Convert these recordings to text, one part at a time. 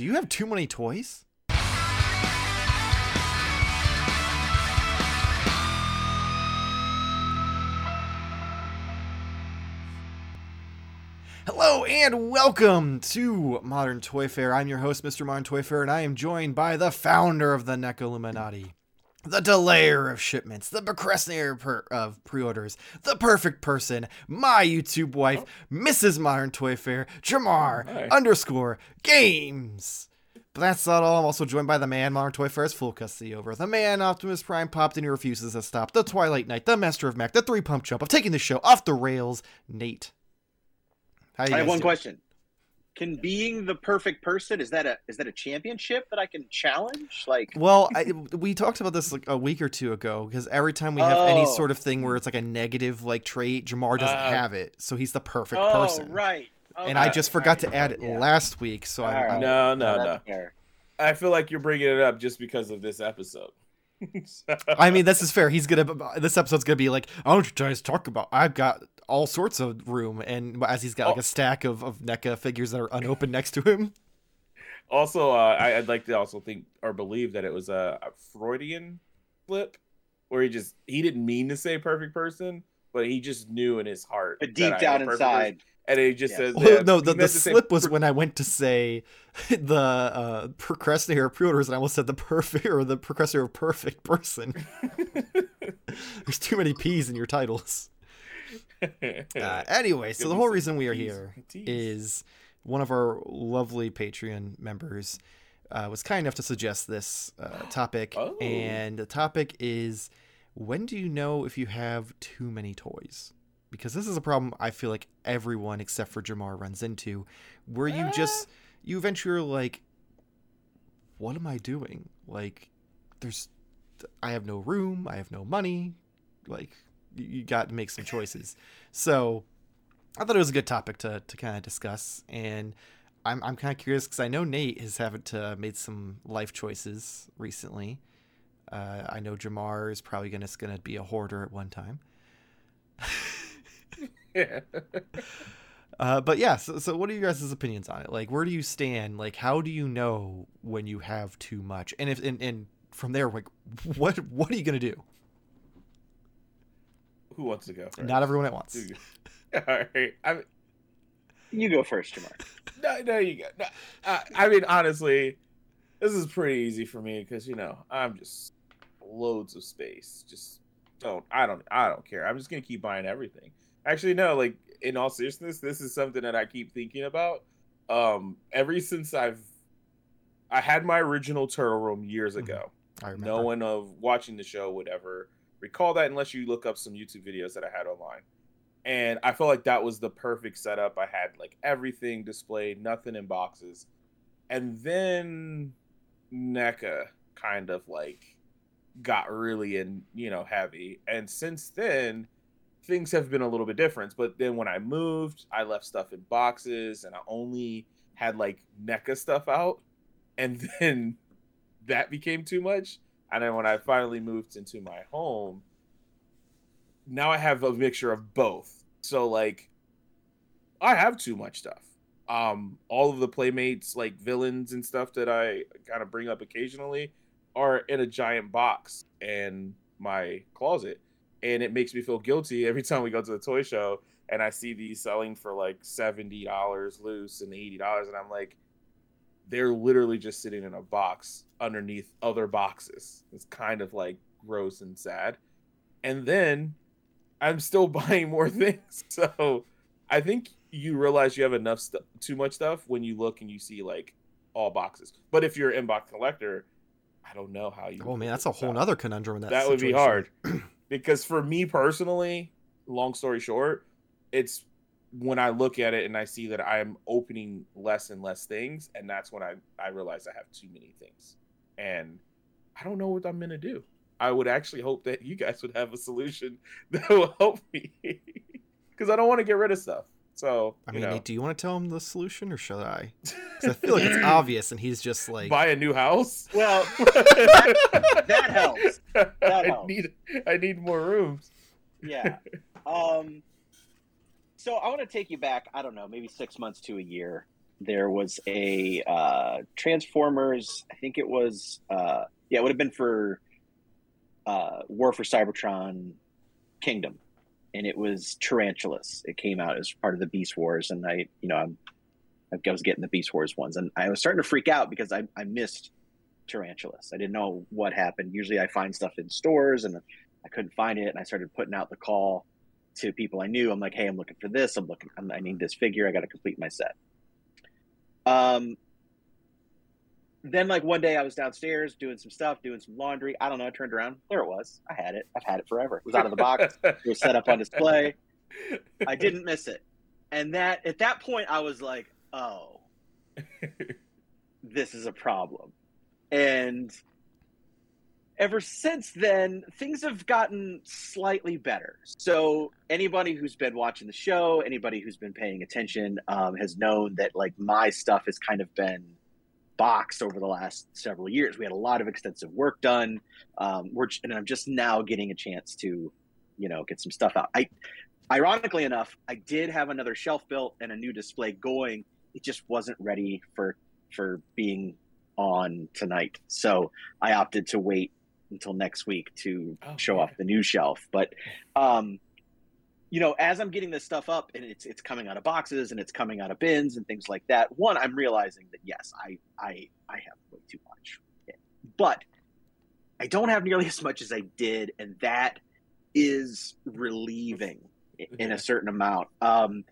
Do you have too many toys? Hello and welcome to Modern Toyfare. I'm your host, Mr. Modern Toyfare, and I am joined by the founder of the NECA Illuminati, the delayer of shipments, the procrastinator per- of pre-orders, the perfect person, my YouTube wife, Mrs. Modern Toy Fair, Jarmar oh, Hi. underscore games. But that's not all. I'm also joined by the man Modern Toyfare has full custody over. The man Optimus Prime popped and he refuses to stop. The Twilight Knight, the Master of Mac, the three pump jump of taking the show off the rails, Nate. How you I have one doing? question. Can being the perfect person is that a is that a championship that I can challenge? Like Well, I, we talked about this like a week or two ago because every time we have any Oh. sort of thing where it's like a negative like trait, Jarmar doesn't Uh, have it, so he's the perfect oh person. right. And I just forgot right, to add it yeah. last week, so I'm, Alright. I'm- No, no, no. fair. I feel like you're bringing it up just because of this episode. So- I mean, this is fair. He's gonna. This episode's gonna be like, "I don't you guys talk about." I've got all sorts of room, and as he's got like a stack of of NECA figures that are unopened next to him. also, uh, I, I'd like to also think or believe that it was a, a Freudian slip, where he just he didn't mean to say perfect person, but he just knew in his heart. But deep I down a inside, person, and he just Yeah. says, Well, yeah, no, the, the meant to say slip was when I went to say the uh, procrastinator of pre-orders, and I almost said the perfect or the procrastinator of perfect person. There's too many P's in your titles. Uh, anyway, so the whole reason we are here is one of our lovely Patreon members uh, was kind enough to suggest this uh, topic, Oh. and the topic is when do you know if you have too many toys? Because this is a problem I feel like everyone except for Jarmar runs into, where you Ah. just you eventually are like, what am I doing? Like, there's, I have no room, I have no money, like you, got to make some choices. So I thought it was a good topic to, to kind of discuss. And I'm, I'm kind of curious because I know Nate has haven't uh, made some life choices recently. Uh, I know Jarmar is probably gonna, gonna be a hoarder at one time. Yeah. Uh, but yeah, so, so what are your guys' opinions on it? Like, where do you stand? Like, how do you know when you have too much? And if and, and from there, like, what what are you gonna do? Who wants to go first? Not everyone at once. All right. I mean, you go first, Jarmar. no, there you go. No, I, I mean, honestly, this is pretty easy for me because you know I'm just loads of space. Just don't. I don't. I don't care. I'm just gonna keep buying everything. Actually, no. Like in all seriousness, this is something that I keep thinking about. Um, ever since I've, I had my original turtle room years Mhm. ago. I remember. No one of watching the show would ever recall that unless you look up some YouTube videos that I had online. And I felt like that was the perfect setup. I had like everything displayed, nothing in boxes. And then NECA kind of like got really in, you know, heavy. And since then, things have been a little bit different. But then when I moved, I left stuff in boxes and I only had like NECA stuff out. And then that became too much. And then when I finally moved into my home, now I have a mixture of both. So like I have too much stuff. Um all of the playmates like villains and stuff that I kind of bring up occasionally are in a giant box in my closet and it makes me feel guilty every time we go to the toy show and I see these selling for like $70 loose and $80 and I'm like they're literally just sitting in a box underneath other boxes. It's kind of like gross and sad. And then I'm still buying more things. So I think you realize you have enough stuff, too much stuff when you look and you see like all boxes. But if you're an inbox collector, I don't know how you. Oh man, that's a whole nother conundrum. In that That would be hard because for me personally, long story short, it's when I look at it and I see that I'm opening less and less things, and that's when I I realize I have too many things, and I don't know what I'm gonna do. I would actually hope that you guys would have a solution that will help me because I don't want to get rid of stuff. So I you mean, know, do you want to tell him the solution, or should I? 'Cause I feel like it's obvious, and he's just like, buy a new house. Well, that, that helps. I helps. need I need more rooms. Yeah. Um. So I want to take you back. I don't know, maybe six months to a year. there was a uh, Transformers. I think it was uh, yeah, it would have been for uh, War for Cybertron Kingdom, and it was Tarantulas. It came out as part of the Beast Wars, and I you know I'm I was getting the Beast Wars ones, and I was starting to freak out because I I missed Tarantulas. I didn't know what happened. Usually, I find stuff in stores, and I couldn't find it, and I started putting out the call to people I knew. I'm like, hey, I'm looking for this. I'm looking. I'm, I need this figure. I got to complete my set. Um, then like one day I was downstairs doing some stuff, doing some laundry. I don't know. I turned around. There it was. I had it. I've had it forever. It was out of the box. it was set up on display. I didn't miss it. And that at that point I was like, oh, this is a problem. And ever since then, things have gotten slightly better. So anybody who's been watching the show, anybody who's been paying attention, um, has known that like my stuff has kind of been boxed over the last several years. We had a lot of extensive work done. Um, we're and I'm just now getting a chance to, you know, get some stuff out. I, ironically enough, I did have another shelf built and a new display going. It just wasn't ready for for being on tonight. So I opted to wait until next week to oh, show yeah. off the new shelf. But um, you know, as I'm getting this stuff up and it's it's coming out of boxes and it's coming out of bins and things like that, one, I'm realizing that yes, I I I have way too much. But I don't have nearly as much as I did, and that is relieving in a certain amount. Um,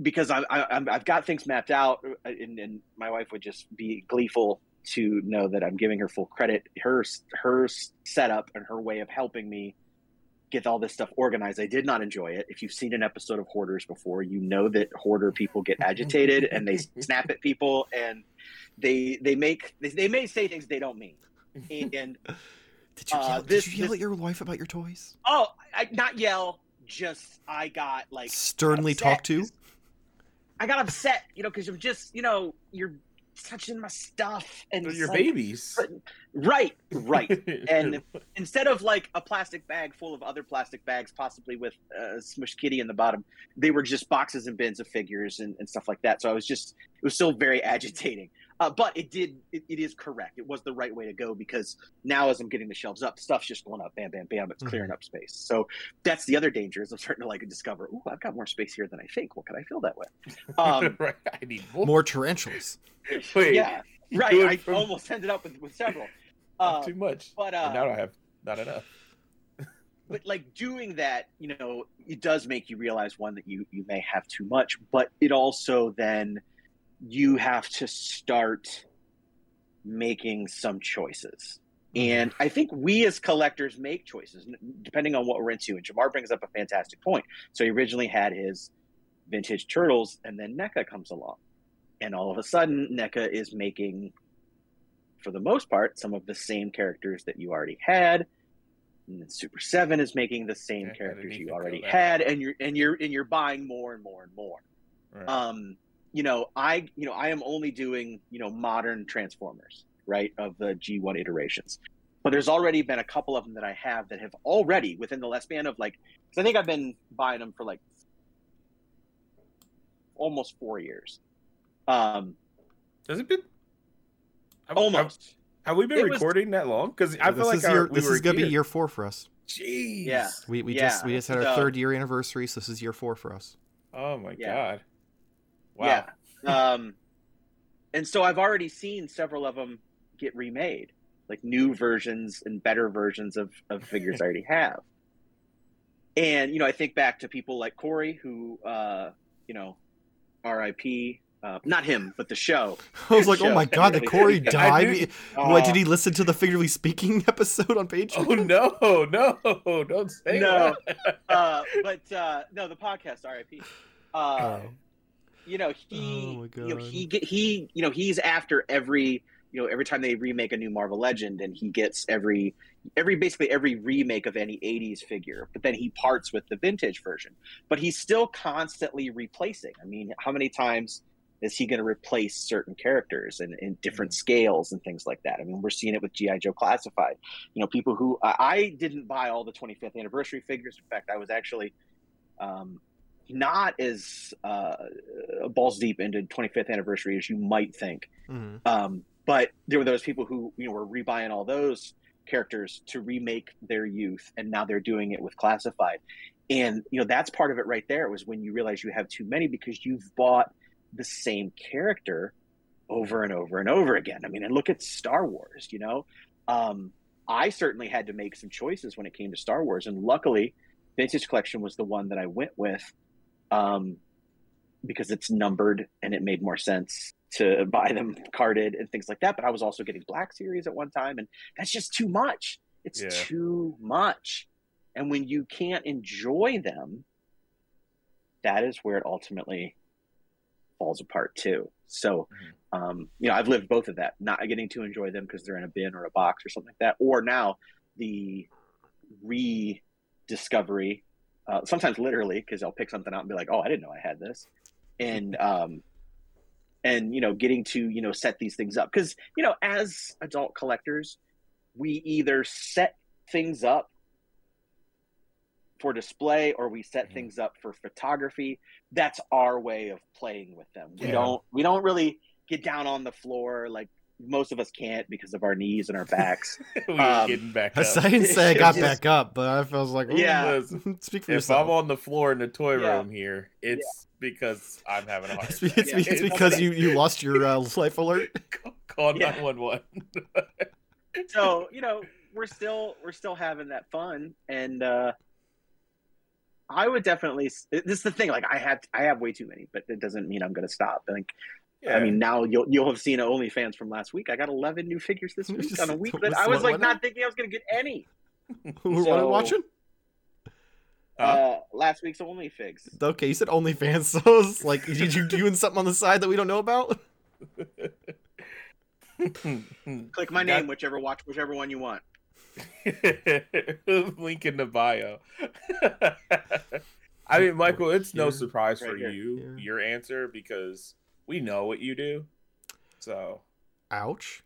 because I, I, I've got things mapped out, uh, and, and my wife would just be gleeful to know that I'm giving her full credit. Her her setup and her way of helping me get all this stuff organized. I did not enjoy it. If you've seen an episode of Hoarders before, you know that hoarder people get agitated and they snap at people and they they make they, they may say things they don't mean. And, and did you uh, yell, this, did you yell this, at your wife about your toys? Oh, I, not yell. Just I got like sternly talked to. I got upset, you know, because I'm just, you know, you're touching my stuff and your like, babies. Right, right. and instead of like a plastic bag full of other plastic bags, possibly with a smush kitty in the bottom, they were just boxes and bins of figures and, and stuff like that. So I was just, it was still very agitating. Uh, but it did, it, it is correct. It was the right way to go because now as I'm getting the shelves up, stuff's just going up, bam, bam, bam. It's clearing mm-hmm. up space. So that's the other danger is I'm starting to like discover, oh, I've got more space here than I think. What can I fill that with? Um, right. I need more, more tarantulas. Wait, yeah, right. I from... almost ended up with, with several. Uh, too much. But uh, now I have not enough. but like doing that, you know, it does make you realize one that you you may have too much, but it also then you have to start making some choices. And I think we as collectors make choices depending on what we're into. And Jarmar brings up a fantastic point. So he originally had his vintage turtles, and then NECA comes along and all of a sudden NECA is making for the most part some of the same characters that you already had and Super 7 is making the same yeah, characters you already had and you're and you're and you're buying more and more and more. Right. Um you know, I you know, I am only doing, you know, modern Transformers, right, of the G1 iterations. But there's already been a couple of them that I have that have already within the last span of like cause I think I've been buying them for like almost 4 years. Um, Has it been? Have, almost. Have, have we been it recording was, that long? Because I feel like our, year, we this is gonna be year four for us. Jeez. Yeah. We we yeah. just we just had our third year anniversary, so this is year four for us. Oh my yeah. god. Wow. Yeah. Um, and so I've already seen several of them get remade, like new versions and better versions of of figures I already have. And you know, I think back to people like Corey, who uh, you know, R.I.P. Uh, not him, but the show. I was like, oh my god, did Corey die? what did he listen to the figuratively speaking episode on Patreon? Oh no, no, don't say no. that. uh, but uh, no, the podcast RIP. Uh, oh. You know he, oh you know he he, you know he's after every you know every time they remake a new Marvel Legend, and he gets every every basically every remake of any 80s figure but then he parts with the vintage version but he's still constantly replacing i mean how many times is he going to replace certain characters in, in different mm-hmm. scales and things like that? I mean, we're seeing it with GI Joe Classified. You know, people who uh, I didn't buy all the 25th anniversary figures. In fact, I was actually, um, not as uh, balls deep into 25th anniversary as you might think. Mm-hmm. Um, but there were those people who you know were rebuying all those characters to remake their youth, and now they're doing it with classified. And you know that's part of it right there. Was when you realize you have too many because you've bought the same character over and over and over again. I mean, and look at Star Wars. You know, um, I certainly had to make some choices when it came to Star Wars, and luckily, Vintage Collection was the one that I went with um, because it's numbered and it made more sense to buy them carded and things like that. But I was also getting Black Series at one time, and that's just too much. It's Yeah. too much. And when you can't enjoy them, that is where it ultimately falls apart too. So, um, you know, I've lived both of that, not getting to enjoy them because they're in a bin or a box or something like that, or now the rediscovery, uh, sometimes literally, because I'll pick something out and be like, "Oh, I didn't know I had this," and um, and you know, getting to you know set these things up because you know, as adult collectors, we either set things up for display or we set Mhm. things up for photography that's our way of playing with them we Yeah. don't we don't really get down on the floor like most of us can't because of our knees and our backs we Um, getting back I up. didn't say I got Just- back up, but I was like, Yeah. Speak for if yourself. I'm on the floor in the toy Yeah. room here, it's because I'm having a heart It's, it's, Yeah. it's because you, you lost your uh, life alert. Call 911. so you know we're still we're still having that fun and uh i would definitely this is the thing like i have i have way too many but it doesn't mean i'm going to stop like i mean now you'll you'll have seen onlyfans from last week i got 11 new figures this week Just- on a week that i was like not thinking i was going to get any Who were So- watching? Huh? uh last week's only figs Okay, you said OnlyFans, so I was like, did you doing something on the side that we don't know about? click my name whichever watch whichever one you want Link in the bio. I mean, Michael, it's no surprise Right for here. you Here. your answer because we know what you do. So Ouch.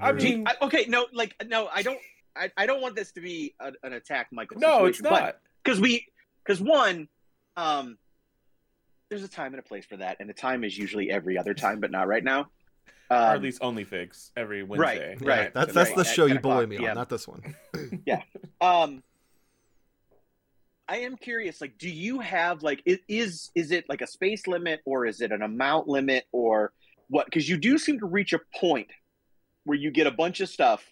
I mean- I, okay no like no i don't i, I don't want this to be a, an attack michael no, it's not. because we because one um there's a time and a place for that and the time is usually every other time but not right now or um, at least Only Figs every Wednesday. Yeah, right, That's that's right, the show you bully me PM. on, not this one. Yeah. Um i am curious like do you have like is is it like a space limit or is it an amount limit or what? Because you do seem to reach a point where you get a bunch of stuff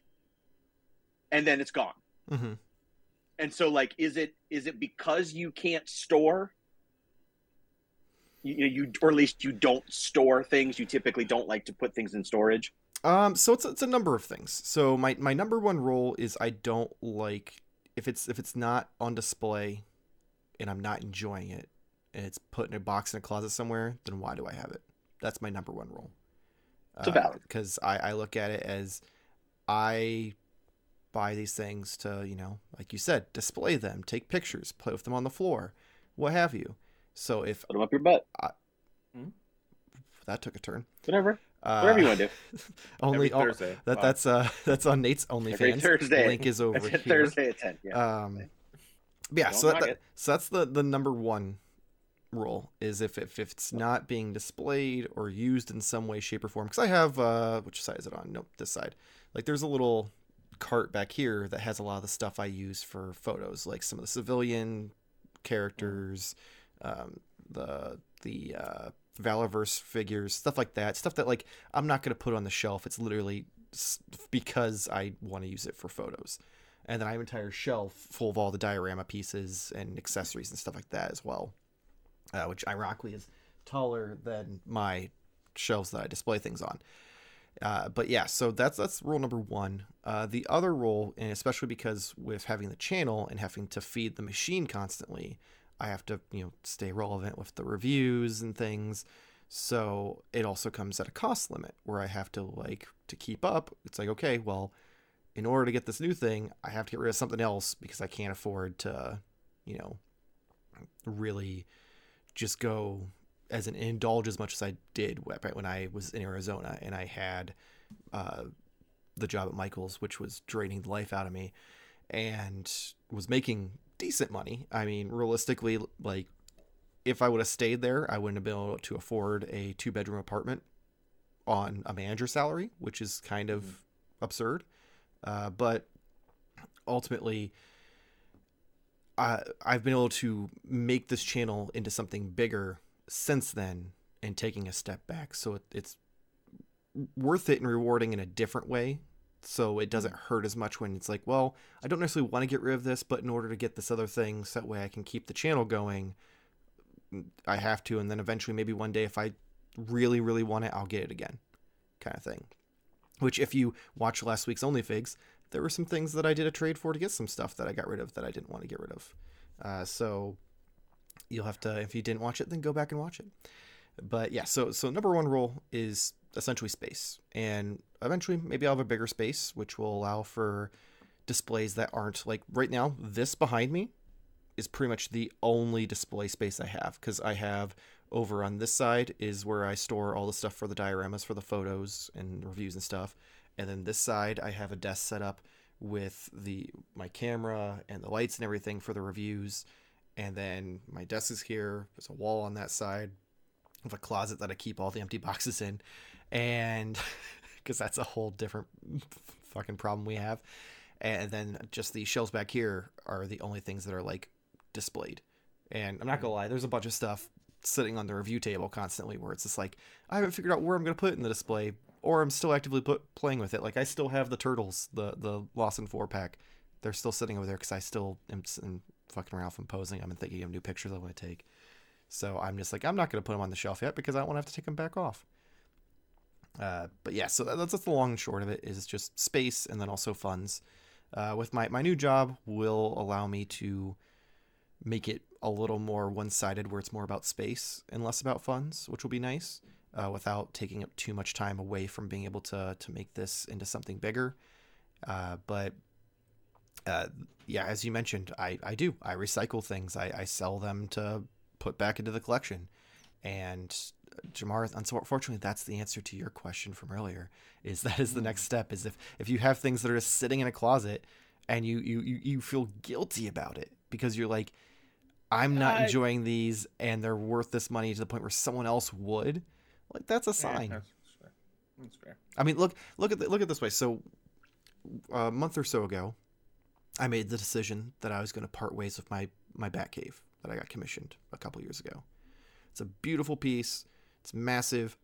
and then it's gone. Hmm and so like is it is it because you can't store? You, you, you or at least you don't store things. You typically don't like to put things in storage? Um, so it's it's a number of things. So my my number one rule is I don't like if it's if it's not on display, and I'm not enjoying it, and it's put in a box in a closet somewhere, then why do I have it? That's my number one rule. It's a valid. because I I look at it as I buy these things to you know like you said display them, take pictures, play with them on the floor, what have you. So if put them up your butt hmm? that took a turn, whatever uh, whatever you want to do only Every oh, Thursday. that Wow. that's uh that's on Nate's every OnlyFans. thursday Link is over here. thursday at 10 yeah Um, yeah, Don't so that, that- so that's the the number one rule is if if it's not being displayed or used in some way, shape, or form. Because I have uh, which side is it on? Nope, this side. Like there's a little cart back here that has a lot of the stuff I use for photos, like some of the civilian characters, um, the the uh, Valorverse figures, stuff like that. Stuff that like I'm not gonna put on the shelf. It's literally because I want to use it for photos and then I have an entire shelf full of all the diorama pieces and accessories and stuff like that as well, uh, which ironically is taller than my shelves that I display things on. Uh, but yeah, so that's that's rule number one. Uh, the other rule, and especially because with having the channel and having to feed the machine constantly, I have to you know stay relevant with the reviews and things. So it also comes at a cost limit where I have to like to keep up. It's like okay, well, in order to get this new thing, I have to get rid of something else because I can't afford to, you know, really just go as an indulge as much as I did when I was in Arizona and I had uh, the job at Michael's, which was draining the life out of me, and was making decent money. I mean, realistically, like if I would have stayed there, I wouldn't have been able to afford a two bedroom apartment on a manager salary, which is kind of absurd. Uh, but ultimately, I I've been able to make this channel into something bigger since then, and taking a step back. So it, it's worth it and rewarding in a different way. So it doesn't hurt as much when it's like, well, I don't necessarily want to get rid of this, but in order to get this other thing, so that way I can keep the channel going, I have to. And then eventually, maybe one day, if I really, really want it, I'll get it again, kind of thing. Which, if you watch last week's Only Figs, there were some things that I did a trade for to get some stuff that I got rid of that I didn't want to get rid of. Uh, so you'll have to, if you didn't watch it, then go back and watch it. But yeah, so so number one rule is essentially space, and eventually maybe I'll have a bigger space, which will allow for displays that aren't like right now. This behind me is pretty much the only display space I have because I have over on this side is where I store all the stuff for the dioramas for the photos and reviews and stuff. And then this side I have a desk set up with the my camera and the lights and everything for the reviews. And then my desk is here. There's a wall on that side of a closet that I keep all the empty boxes in. And because that's a whole different fucking problem we have. And then just the shelves back here are the only things that are like displayed. And I'm not gonna lie, there's a bunch of stuff sitting on the review table constantly where it's just like I haven't figured out where I'm gonna put it in the display, or I'm still actively put, playing with it. Like I still have the turtles, the the Lawson four pack. They're still sitting over there because I still am, am fucking around and posing and thinking of new pictures I want to take. So I'm just like I'm not gonna put them on the shelf yet because I don't want to have to take them back off. Uh, but yeah, so that's, that's the long and short of it. Is just space and then also funds. Uh, with my my new job will allow me to make it a little more one sided, where it's more about space and less about funds, which will be nice, uh, without taking up too much time away from being able to to make this into something bigger. Uh, but uh, yeah, as you mentioned, I, I do. I recycle things. I, I sell them to put back into the collection. And Jarmar, unfortunately, that's the answer to your question from earlier. Is that is the next mm-hmm. step? Is if if you have things that are just sitting in a closet and you you you, feel guilty about it because you're like, I'm not I- enjoying these and they're worth this money to the point where someone else would. Like that's a Yeah, sign. that's fair. That's fair. I mean, look, look at the, look at this way. So, a month or so ago, I made the decision that I was going to part ways with my my Batcave that I got commissioned a couple years ago. It's a beautiful piece. It's massive.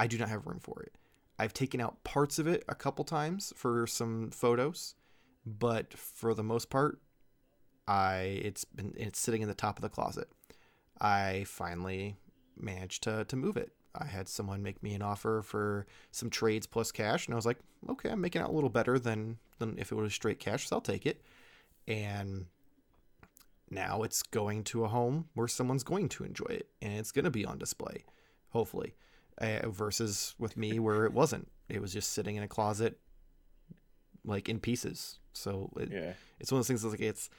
I do not have room for it. I've taken out parts of it a couple times for some photos, but for the most part, I it's been it's sitting in the top of the closet. I finally managed to to move it. I had someone make me an offer for some trades plus cash, and I was like, okay, I'm making out a little better than than if it was straight cash, so I'll take it. And now it's going to a home where someone's going to enjoy it, and it's going to be on display, hopefully. Uh, versus with me where it wasn't. It was just sitting in a closet, like in pieces. So it, Yeah. it's one of those things that's like it's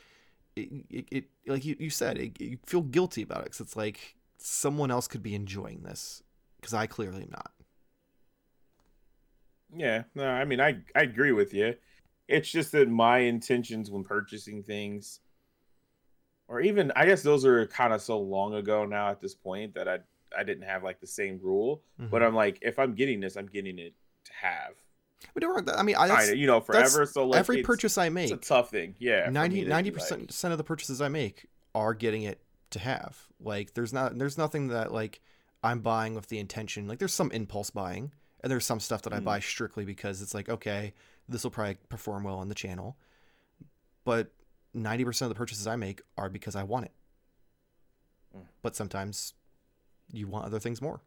it, it, it like you, you said it, you feel guilty about it because it's like someone else could be enjoying this because i clearly am not Yeah, no, I mean, I I agree with you. It's just that my intentions when purchasing things, or even I guess those are kind of so long ago now at this point that I I didn't have like the same rule. But Mhm. I'm like, if I'm getting this, I'm getting it to have. but don't worry, i mean I, that's, Kind of, you know, forever. So like every purchase i make, it's a tough thing. Yeah, for 90 me to be 90% like- of the purchases i make are getting it to have like there's not there's nothing that like i'm buying with the intention like there's some impulse buying and there's some stuff that i Mm. buy strictly because it's like okay this will probably perform well on the channel but 90% of the purchases i make are because i want it Mm. but sometimes you want other things more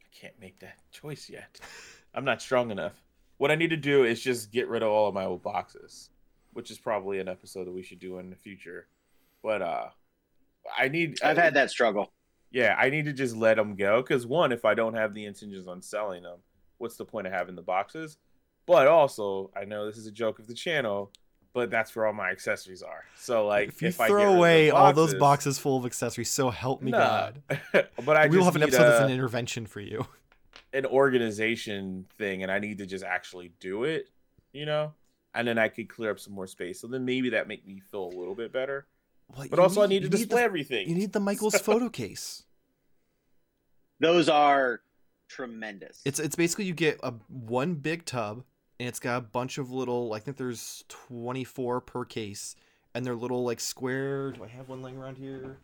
I can't make that choice yet. I'm not strong enough. What I need to do is just get rid of all of my old boxes, which is probably an episode that we should do in the future. But uh I need I've had that struggle. Yeah, I need to just let them go cuz one if I don't have the intentions on selling them, what's the point of having the boxes? But also, I know this is a joke of the channel, but that's where all my accessories are. So like if you I get throw away those all those boxes full of accessories so help me Nah. god but I we will have an episode a- that's an intervention for you an organization thing and I need to just actually do it, you know? And then I could clear up some more space. So then maybe that make me feel a little bit better. Well, But you also, I need to you display the, everything. You need the Michaels photo case. Those are tremendous. It's it's basically you get a one big tub and it's got a bunch of little. I think there's 24 per case, and they're little like square. Do I have one laying around here?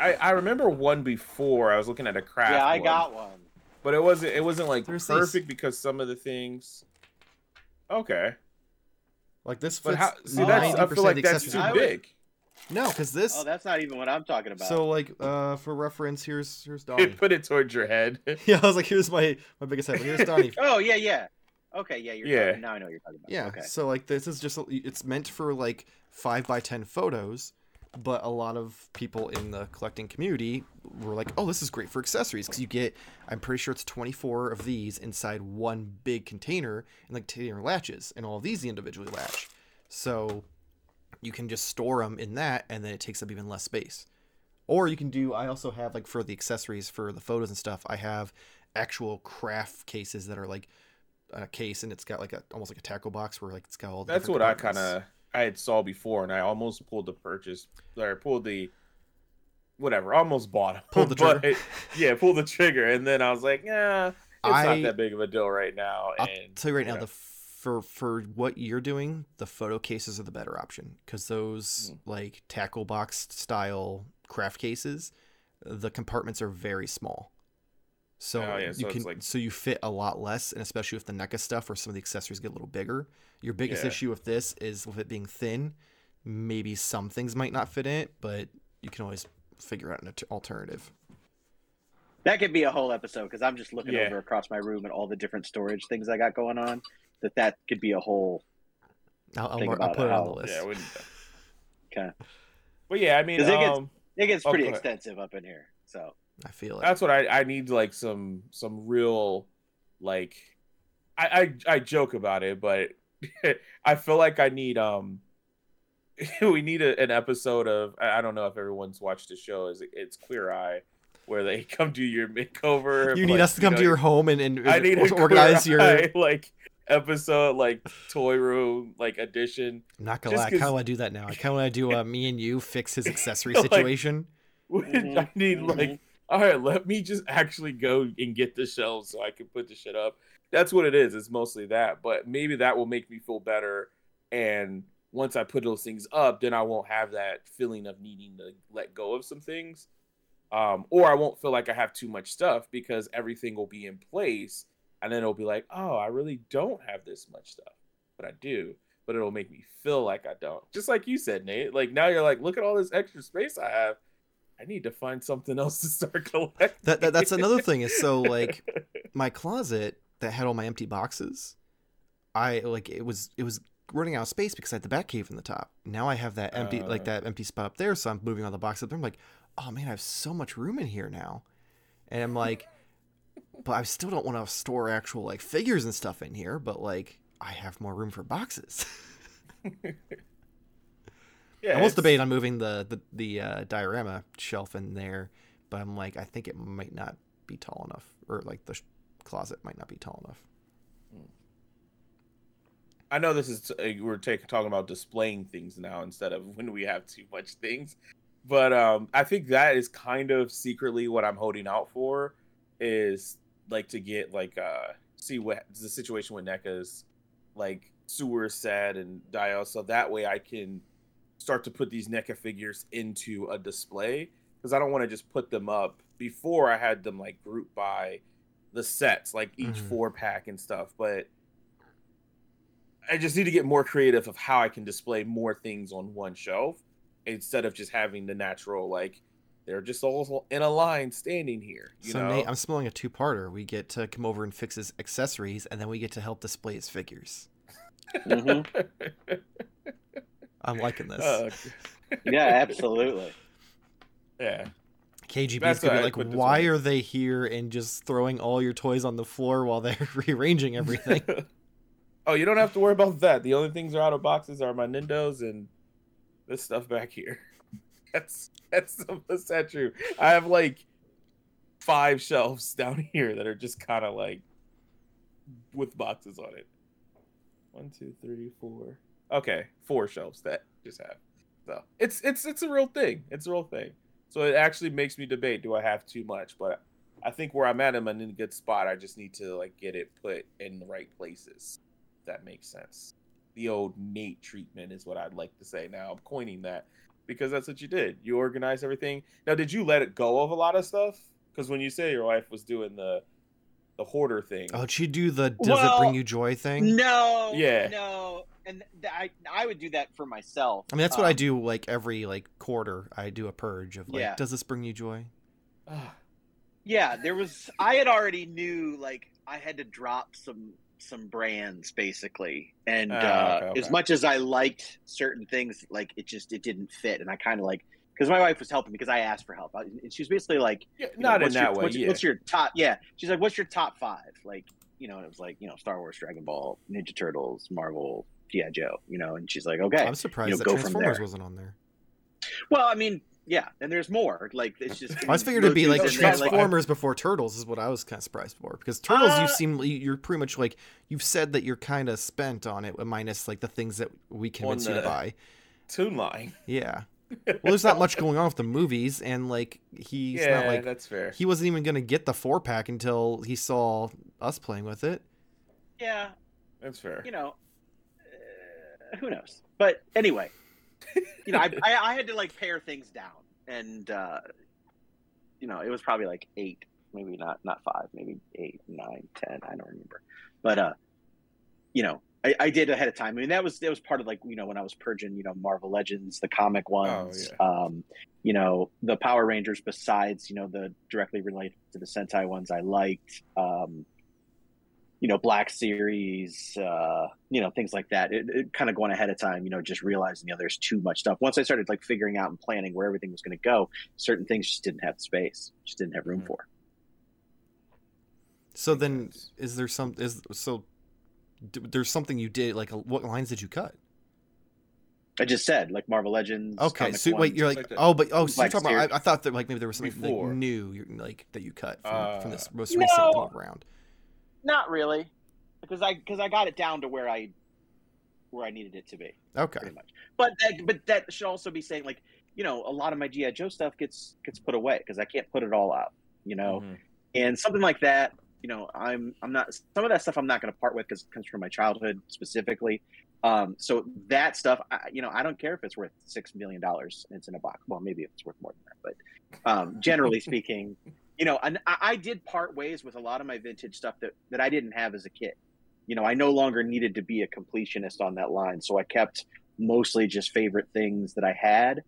I, I remember one before. I was looking at a craft. yeah, I one, got one. but it wasn't. It wasn't like There's these. perfect because some of the things. Okay, Like this but fits. how? See, Oh, that's. I feel like that's too would- big. No, because this. Oh, that's not even what I'm talking about. so like uh for reference, here's here's You Donnie. put it towards your head. yeah, I was like, here's my my biggest head. But here's Donnie. oh yeah, yeah. Okay, yeah, you're Yeah. talking, now I know what you're talking about. Yeah. Okay. So like this is just it's meant for like five by ten photos, but a lot of people in the collecting community were like, "Oh, this is great for accessories because you get I'm pretty sure it's 24 of these inside one big container and like container latches, and all of these individually latch, so you can just store them in that, and then it takes up even less space. Or you can do. I also have like for the accessories for the photos and stuff. I have actual craft cases that are like a case and it's got like a almost like a tackle box where like it's got all the That's what I kind of I had saw before, and I almost pulled the purchase or pulled the whatever. Almost bought it. Pulled the trigger. it- yeah, pulled the trigger, and then I was like, yeah, it's I- not that big of a deal right now. I'll and tell you right now, know. the for for what you're doing, the photo cases are the better option because those Mm. like tackle box style craft cases, the compartments are very small. So Oh, yeah, you it's can like- so you fit a lot less, and especially with the NECA stuff, where some of the accessories get a little bigger. Your biggest Yeah. issue with this is with it being thin. Maybe some things might not fit in it, but you can always figure out an alternative. That could be a whole episode because I'm just looking Yeah. over across my room and all the different storage things I got going on. That that could be a whole. I'll, I'll, Think I'll about put it on the list. yeah, we, Okay. but yeah, I mean, it gets- um, It gets Oh, pretty go extensive up in here. So I feel it. that's what I I need like some some real like I I, I joke about it, but I feel like I need um we need a, an episode of I I don't know if everyone's watched the show is it's Queer Eye where they come do your makeover. you need like, us to come know, to your home and, and I need or- to organize your. Eye, like episode like toy room like edition. Not gonna just lie, I kind 'cause- of want to do that now. I kind of want to do a me and you fix his accessory Like, situation. I need like mhm. All right, let me just actually go and get the shelves so I can put the shit up. That's what it is. It's mostly that, but maybe that will make me feel better. And once I put those things up, then I won't have that feeling of needing to let go of some things. Um, or I won't feel like I have too much stuff because everything will be in place. And then it'll be like, oh, I really don't have this much stuff, but I do. But it'll make me feel like I don't. Just like you said, Nate. Like now you're like, look at all this extra space I have. I need to find something else to start collecting. That, that that's another thing. Is so like my closet that had all my empty boxes. I like it was it was running out of space because I had the Batcave in the top. Now I have that empty like Uh. that empty spot up there, so I'm moving all the boxes up there. I'm like, oh man, I have so much room in here now, and I'm like, but I still don't want to store actual like figures and stuff in here. But like, I have more room for boxes. Yeah, I was it's- on moving the the, the uh, diorama shelf in there, but I'm like, I think it might not be tall enough, or like the sh- closet might not be tall enough. I know this is uh, we're take, talking about displaying things now instead of when we have too much things, but um, I think that is kind of secretly what I'm holding out for is like to get like uh see what the situation with NECA's like sewer set and dial, so that way I can start to put these NECA figures into a display because I don't want to just put them up before I had them like grouped by the sets, like each Mhm. four pack and stuff, but. I just need to get more creative of how I can display more things on one shelf instead of just having the natural like they're just all in a line standing here. You so know, Nate, I'm smelling a two-parter. We get to come over and fix his accessories, and then we get to help display his figures. Mhm. I'm liking this. Uh, Yeah, absolutely. yeah, KGB that's is gonna why be like, why are they here and just throwing all your toys on the floor while they're rearranging everything? oh, you don't have to worry about that. The only things that are out of boxes are my Nindos and this stuff back here. That's that's that's that true. I have like five shelves down here that are just kind of like with boxes on it. One, two, three, four. Okay, four shelves that just have. So it's it's it's a real thing. It's a real thing. So it actually makes me debate: Do I have too much? But I think where I'm at, I'm in a good spot. I just need to like get it put in the right places. If that makes sense. The old Nate treatment is what I'd like to say. Now I'm coining that because that's what you did. You organized everything. Now, did you let it go of a lot of stuff? Because when you say your wife was doing the the hoarder thing, Oh, did she do the "Does it bring you joy" thing? No, Yeah. no, and th- I I would do that for myself. I mean, that's what I Um, do. Like every like quarter, I do a purge of like, Yeah. "Does this bring you joy?" Ah, Yeah, there was. I had already knew like I had to drop some some brands basically, and Ah, uh, okay, as much as I liked certain things, like it just it didn't fit, and I kind of like because my wife was helping because I asked for help, I, and she was basically like, yeah, you know, not in what's your- that way. What's, yeah. what's your top? Yeah, she's like, what's your top five? Like, you know, and it was like, you know, Star Wars, Dragon Ball, Ninja Turtles, Marvel, GI Joe, you know, and she's like, okay, I'm surprised you know, that go from Transformers there. wasn't on there. well, I mean, yeah, and there's more. Like, it's just. I was figured it'd be like Goku's in there, like- Transformers before Turtles is what I was kind of surprised for because Turtles you Uh, seem you're pretty much like you've said that you're kind of spent on it minus like the things that we convince you to buy. Tune line. Yeah. Well, there's not much going on with the movies, and like he's yeah, not like that's fair. he wasn't even gonna get the four pack until he saw us playing with it. yeah, That's fair. you know, who knows? But anyway, you know, I, I I had to like pare things down, and uh, you know, it was probably like eight, maybe not not five, maybe eight, nine, ten. I don't remember, but uh, you know, I, I did ahead of time. I mean, that was that was part of like you know when I was purging, you know, Marvel Legends, the comic ones, um, you know, the Power Rangers. Besides, you know, the directly related to the Sentai ones, I liked. Um, you know, Black Series, uh, you know, things like that. It, it kind of going ahead of time, you know, just realizing, you know, there's too much stuff. Once I started like figuring out and planning where everything was going to go, certain things just didn't have space, just didn't have room Mhm. for. So then, is there some is so d- there's something you did like what lines did you cut? I just said like Marvel Legends. Okay, comic so wait, ones. you're like, like the- oh, but oh, so you're talking about. I, I thought that like maybe there was something like new, like that you cut from, from this Uh, most recent No. go round. Not really, because I because I got it down to where I where I needed it to be. Okay, pretty much. But that, but that should also be saying like you know a lot of my GI Joe stuff gets gets put away because I can't put it all out. You know, Mhm. and something like that. You know, I'm I'm not some of that stuff I'm not going to part with because it comes from my childhood specifically. Um, so that stuff, I, you know, I don't care if it's worth six million dollars and it's in a box. Well, maybe it's worth more than that, but um, generally speaking, you know, and I, I did part ways with a lot of my vintage stuff that that I didn't have as a kid. You know, I no longer needed to be a completionist on that line, so I kept mostly just favorite things that I had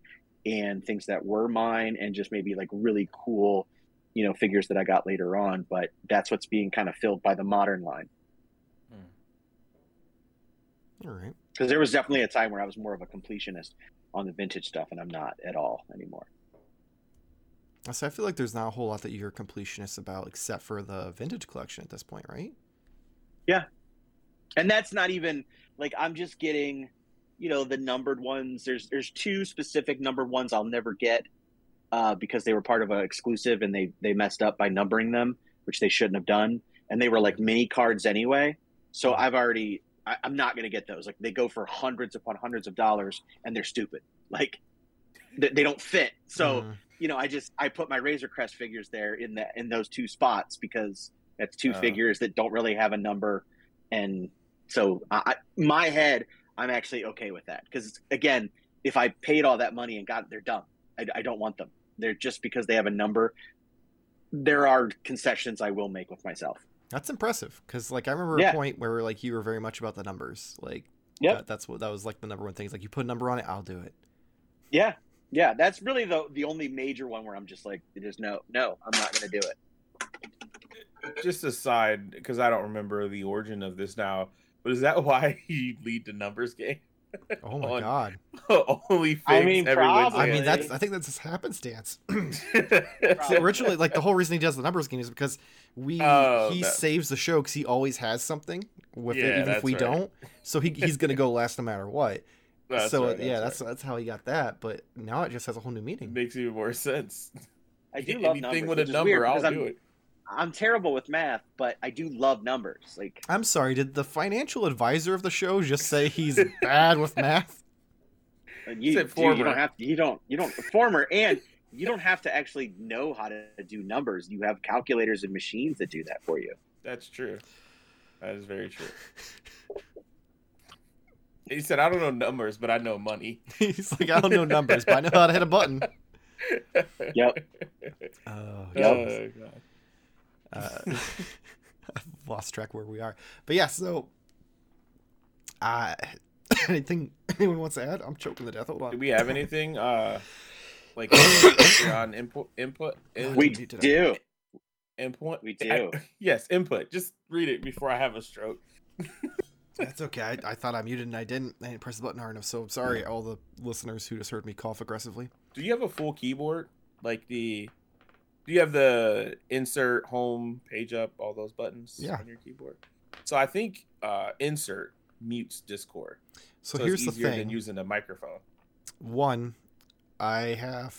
and things that were mine, and just maybe like really cool, you know, figures that I got later on. But that's what's being kind of filled by the modern line hmm. all right. because there was definitely a time where I was more of a completionist on the vintage stuff, and I'm not at all anymore. So I feel like there's not a whole lot that you're completionist about except for the vintage collection at this point, right? Yeah, and that's not even like I'm just getting, you know, the numbered ones. There's there's two specific numbered ones I'll never get uh, because they were part of an exclusive and they they messed up by numbering them, which they shouldn't have done, and they were like mini cards anyway. So I've already I, I'm not gonna get those. Like they go for hundreds upon hundreds of dollars, and they're stupid. Like they, they don't fit. So Mhm. You know, I just I put my Razor Crest figures there in that in those two spots because that's two Uh. figures that don't really have a number, and so I, my head I'm actually okay with that because again, if I paid all that money and got they're dumb. I, I don't want them. They're just because they have a number. There are concessions I will make with myself. That's impressive because like I remember Yeah. a point where like you were very much about the numbers. Like, yeah, that, that's what that was like the number one thing. Is like you put a number on it, I'll do it. Yeah, yeah, that's really the the only major one where I'm just like, there's no, no, I'm not going to do it. Just aside, because I don't remember the origin of this now, but is that why you lead the numbers game? Oh my On- god! Only figs I mean, every probably. I mean, that's I think that's his happenstance. Wednesday. Originally, like the whole reason he does the numbers game is because we Oh, he that- saves the show because he always has something with it, even if we right. don't. So he he's gonna go last no matter what. That's so right, yeah, that's that's that's how he got that. But now it just has a whole new right. meaning. makes even more sense. I do love Anything numbers, with a number, weird I'll because do I'm, it. I'm terrible with math, but I do love numbers. Like I'm sorry, did the financial advisor of the show just say he's bad with math? Uh, you, Said dude, you don't have to, you don't you don't former and you don't have to actually know how to do numbers. You have calculators and machines that do that for you. That's true. That is very true. He said, "I don't know numbers, but I know money." He's like, I don't know numbers, but I know how to hit a button. Yep. Oh, Yep. Oh, God. uh, I've lost track where we are. But yeah, so uh, anything anyone wants to add? I'm choking to death. Hold on. Do we have anything uh like on input input in- We Did I- do. input? we do. yes, input. Just read it before I have a stroke. That's okay. I, I thought I muted and I didn't. I didn't press the button hard enough. So I'm sorry, all the listeners who just heard me cough aggressively. Do you have a full keyboard? Like the do you have the insert home page up all those buttons Yeah. on your keyboard? So I think uh insert mutes Discord. So, So, here's the thing. than using a microphone. One, I have,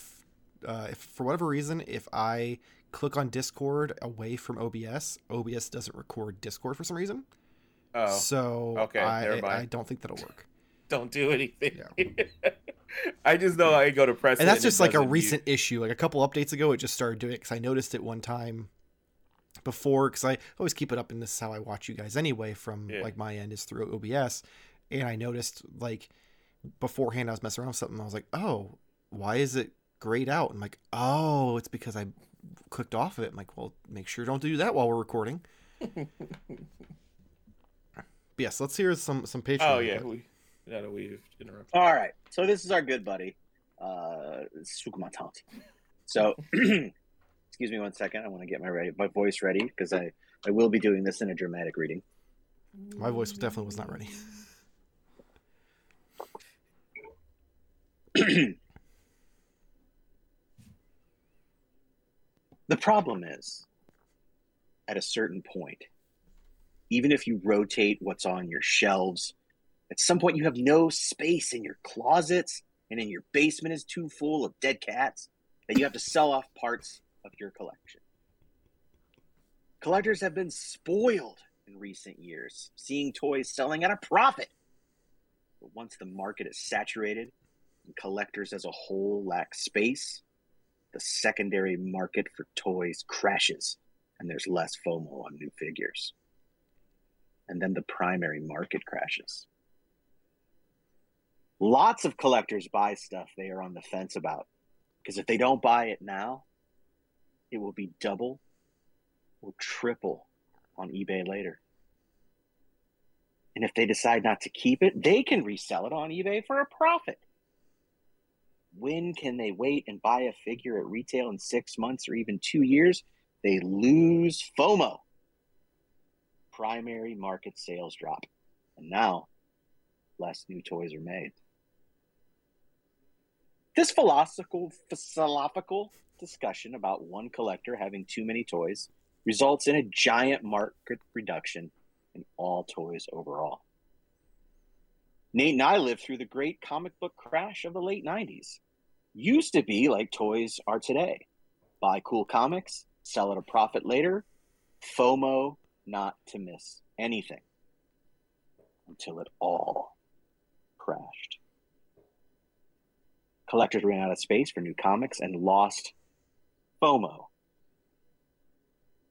uh, if for whatever reason, if I click on Discord away from OBS, OBS doesn't record Discord for some reason. Oh, so okay, I, mind. I don't think that'll work. don't do anything. I just know I go to press and that's just like a recent issue. Like a couple updates ago, it just started doing it because I noticed it one time before. Because I always keep it up, and this is how I watch you guys anyway. From Yeah. like my end is through OBS, and I noticed like beforehand I was messing around with something. I was like, oh, why is it grayed out? I'm like, oh, it's because I clicked off of it. I'm like, well, make sure don't do that while we're recording. But yes, let's hear some some Patreon. Oh yeah, input. we yeah, we've interrupted. All right. So this is our good buddy, uh, Sukumatanti. So, excuse me one second. I want to get my ready, my voice ready because I, I will be doing this in a dramatic reading. my voice definitely was not ready. The problem is, at a certain point, even if you rotate what's on your shelves, at some point you have no space in your closets and in your basement is too full of dead cats that you have to sell off parts of your collection. Collectors have been spoiled in recent years, seeing toys selling at a profit. But once the market is saturated and collectors as a whole lack space, the secondary market for toys crashes and there's less FOMO on new figures. And then the primary market crashes. Lots of collectors buy stuff they are on the fence about because if they don't buy it now, it will be double or triple on eBay later. And if they decide not to keep it, they can resell it on eBay for a profit. When can they wait and buy a figure at retail in six months or even two years? They lose FOMO. Primary market sales drop. And now, less new toys are made. This philosophical, philosophical discussion about one collector having too many toys results in a giant market reduction in all toys overall. Nate and I lived through the great comic book crash of the late 90s. Used to be like toys are today buy cool comics, sell at a profit later, FOMO not to miss anything until it all crashed. Collectors ran out of space for new comics and lost FOMO.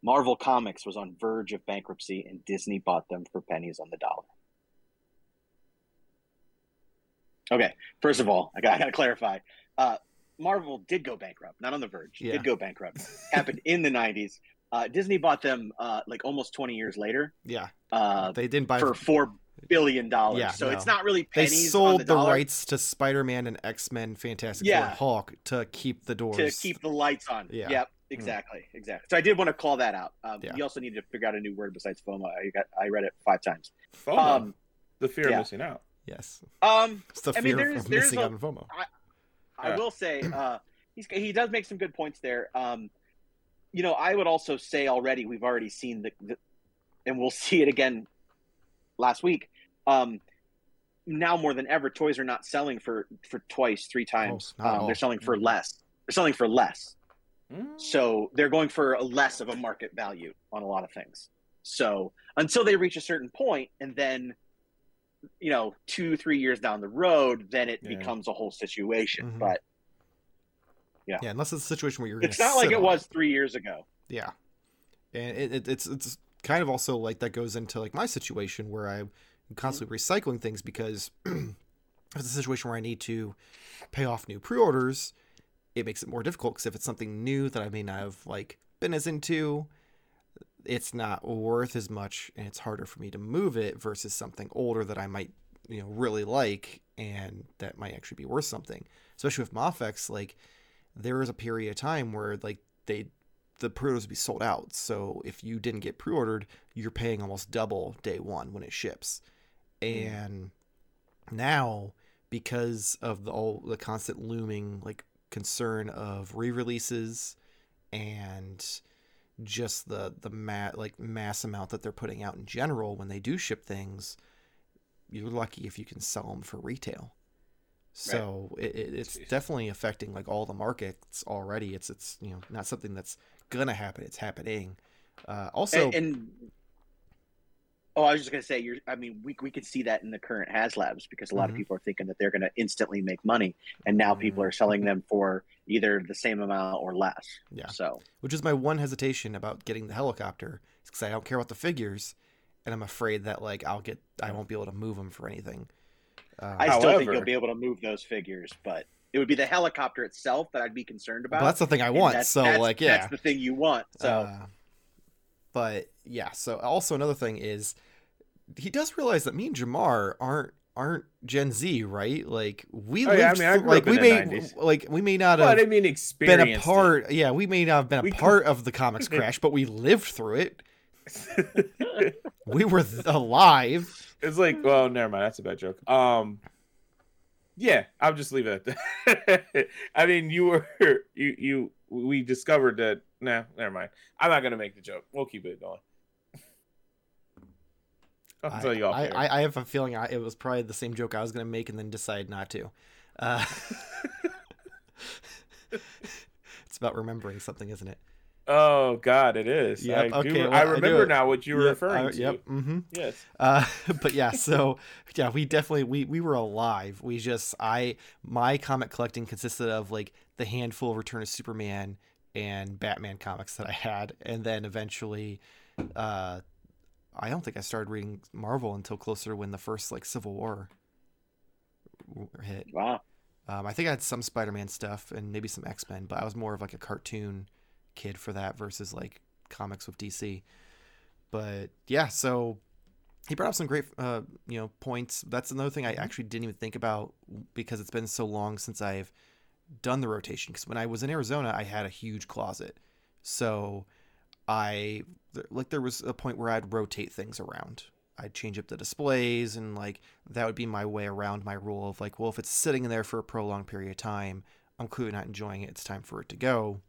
Marvel Comics was on verge of bankruptcy and Disney bought them for pennies on the dollar. Okay, first of all, I got, I got to clarify. Uh, Marvel did go bankrupt, not on the verge. Yeah. Did go bankrupt. Happened in the 90s. Uh, Disney bought them uh, like almost 20 years later Yeah, uh, they didn't buy. for $4 billion. Yeah, so no. it's not really they pennies on sold the, the, rights to Spider-Man and X-Men, Fantastic Four, Yeah. and Hulk to keep the doors. to keep the lights on. Yeah. Yep. Exactly. Exactly. So I did want to call that out. Um, Yeah. You also need to figure out a new word besides FOMO. I got. I read it five times. FOMO, Um, the fear yeah. of missing out. Yes, um, it's the I mean, fear there's- of there's missing a- out on FOMO. I Yeah. will say uh, he's he does make some good points there. Um, you know, I would also say already we've already seen the, the and we'll see it again last week. Um, now more than ever, toys are not selling for for twice, three times. Oh, um, they're selling for less. They're selling for less. Mm. So they're going for less of a market value on a lot of things. So until they reach a certain point, and then you know, two, three years down the road, then it Yeah. becomes a whole situation. Mhm. But Yeah, unless it's a situation where you're. it's not like it was three years ago. Yeah, and it, it, it's it's kind of also like that goes into like my situation where I'm constantly mm-hmm. recycling things because if it's a situation where I need to pay off new pre-orders, it makes it more difficult because if it's something new that I may not have like been as into, it's not worth as much and it's harder for me to move it versus something older that I might you know really like and that might actually be worth something. Especially with Mafex, like there was a period of time where like they the pre-orders would be sold out. So if you didn't get pre-ordered, you're paying almost double day one when it ships. Hmm. And now, because of the all the constant looming like concern of re-releases and just the the ma- like mass amount that they're putting out in general when they do ship things, you're lucky if you can sell them for retail. So it, it, it's Jeez. definitely affecting like all the markets already. It's it's you know not something that's gonna happen. It's happening. Uh, also, and, and oh, I was just gonna say, you're. I mean, we we could see that in the current HasLabs because a lot Mhm. of people are thinking that they're gonna instantly make money, and now people Mhm. are selling them for either the same amount or less. Yeah. So which is my one hesitation about getting the helicopter, because I don't care about the figures, and I'm afraid that like I'll get I won't be able to move them for anything. Uh, I still think you'll be able to move those figures, but it would be the helicopter itself that I'd be concerned about. but that's the thing I want. that's- So that's- like yeah, that's the thing you want. So Uh, but yeah, so also another thing is he does realize that me and Jarmar aren't aren't Gen Z, right? Like we Oh, yeah, I lived mean, I like we may 90s. like we may not But have I mean, been a part. Yeah, we may not have been a We- part of the comics crash, but we lived through it. We were th- alive. It's like, well, never mind. That's a bad joke. Um, yeah, I'll just leave it at that. I mean, you were you you we discovered that. Nah, never mind. I'm not gonna make the joke. We'll keep it going. I'll I, tell you off I. I, I have a feeling I, it was probably the same joke I was going to make and then decide not to. Uh, it's about remembering something, isn't it? Oh God, it is. Yep, I, okay, I well, I remember it. now what you were Yep, referring I- to. Yep. Mm-hmm. Yes. Uh, but yeah, so yeah, we definitely we we were alive. We just I my comic collecting consisted of like the handful of Return of Superman and Batman comics that I had, and then eventually, uh, I don't think I started reading Marvel until closer to when the first like Civil War hit. wow, Um, I think I had some Spider-Man stuff and maybe some X-Men, but I was more of like a cartoon kid for that versus like comics with DC. But yeah, so he brought up some great, uh, you know, points. That's another thing I actually didn't even think about because it's been so long since I've done the rotation. Because when I was in Arizona, I had a huge closet, so I like there was a point where I'd rotate things around. I'd change up the displays and like that would be my way around my rule of like, well, if it's sitting in there for a prolonged period of time, I'm clearly not enjoying it. It's time for it to go.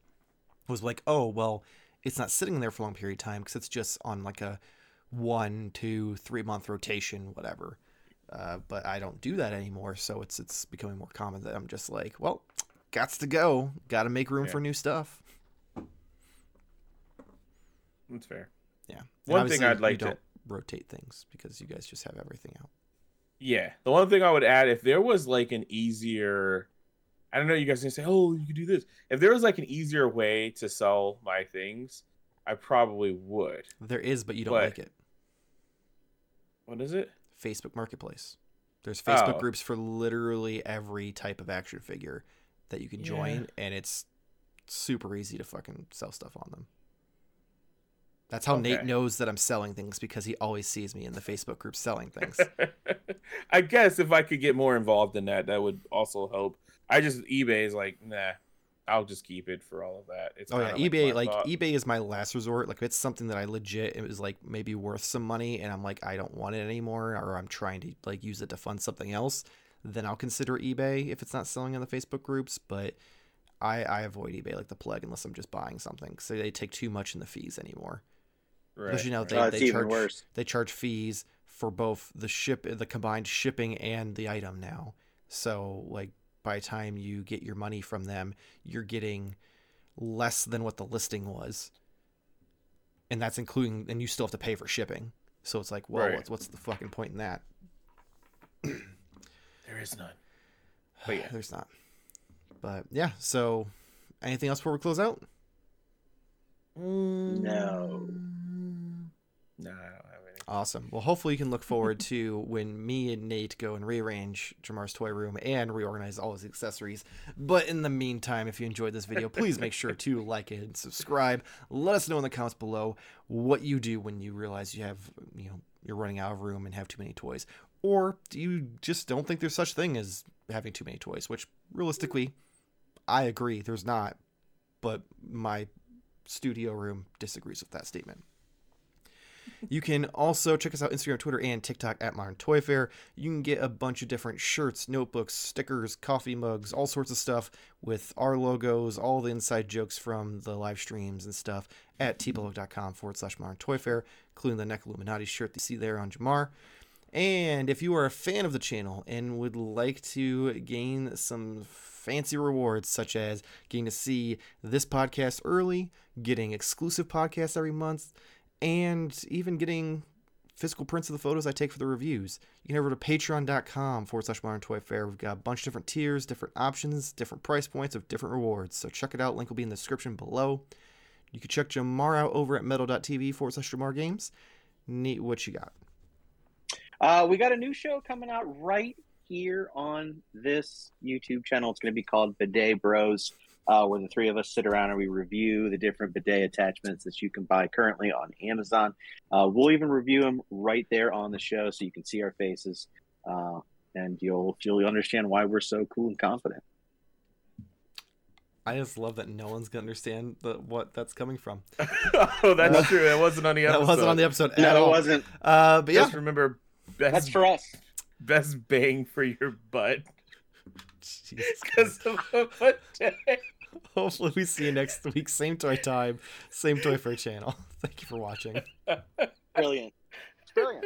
Was like, oh, well, it's not sitting there for a long period of time because it's just on like a one, two, three month rotation, whatever. Uh, but I don't do that anymore, so it's it's becoming more common that I'm just like, well, gots to go, got to make room Yeah. for new stuff. That's fair. Yeah. And One thing I'd like to- rotate things because you guys just have everything out. Yeah. The one thing I would add, if there was like an easier, I don't know, you guys can say, oh, you could do this. If there was like an easier way to sell my things, I probably would. There is, but you don't What? like it. What is it? Facebook Marketplace. There's Facebook Oh. groups for literally every type of action figure that you can join, and it's super easy to fucking sell stuff on them. That's how Nate knows that I'm selling things because he always sees me in the Facebook group selling things. I guess if I could get more involved in that, that would also help. I just eBay is like, nah, I'll just keep it for all of that. It's oh yeah, kinda eBay like thought. eBay is my last resort. Like if it's something that I legit it was like maybe worth some money and I'm like I don't want it anymore or I'm trying to like use it to fund something else, then I'll consider eBay if it's not selling in the Facebook groups, but I, I avoid eBay like the plague unless I'm just buying something. So they take too much in the fees anymore. Right, Because you know they, Oh, they charge worse. they charge fees for both the ship the combined shipping and the item now. So like by the time you get your money from them, you're getting less than what the listing was. And that's including and you still have to pay for shipping. So it's like, well, Right. what's what's the fucking point in that? there is none. But yeah. there's not. But yeah, so anything else before we close out? No. No, I don't have any. Awesome. Well, hopefully you can look forward to when me and Nate go and rearrange Jarmar's toy room and reorganize all his accessories. But in the meantime, if you enjoyed this video, please make sure to like it and subscribe. Let us know in the comments below what you do when you realize you have, you know, you're running out of room and have too many toys. Or do you just don't think there's such thing as having too many toys, which realistically, I agree, there's not. But my studio room disagrees with that statement. You can also check us out Instagram, Twitter, and TikTok at Modern Toyfare. You can get a bunch of different shirts, notebooks, stickers, coffee mugs, all sorts of stuff with our logos, all the inside jokes from the live streams and stuff at Teepublic.com forward slash Modern Toyfare, including the Neck Illuminati shirt that you see there on Jarmar. And if you are a fan of the channel and would like to gain some fancy rewards, such as getting to see this podcast early, getting exclusive podcasts every month, and even getting physical prints of the photos I take for the reviews. You can head over to patreon.com forward slash Modern Toyfare. We've got a bunch of different tiers, different options, different price points of different rewards. So check it out. Link will be in the description below. You can check Jarmar out over at Medal.tv forward slash Jarmar Games. Neat, what you got? Uh, we got a new show coming out right here on this YouTube channel. It's going to be called Bidet Bros, uh, where the three of us sit around and we review the different bidet attachments that you can buy currently on Amazon. Uh, we'll even review them right there on the show, so you can see our faces, uh, and you'll you'll understand why we're so cool and confident. I just love that no one's gonna understand the, what that's coming from. oh, that's Uh, true. That wasn't on the episode. That wasn't on the episode at No, it all. wasn't. Uh, but yeah, Just remember, best That's for us. best bang for your butt Jesus because of a bidet. Hopefully, we see you next week. Same toy time, same toy fair channel. Thank you for watching. Brilliant. Brilliant.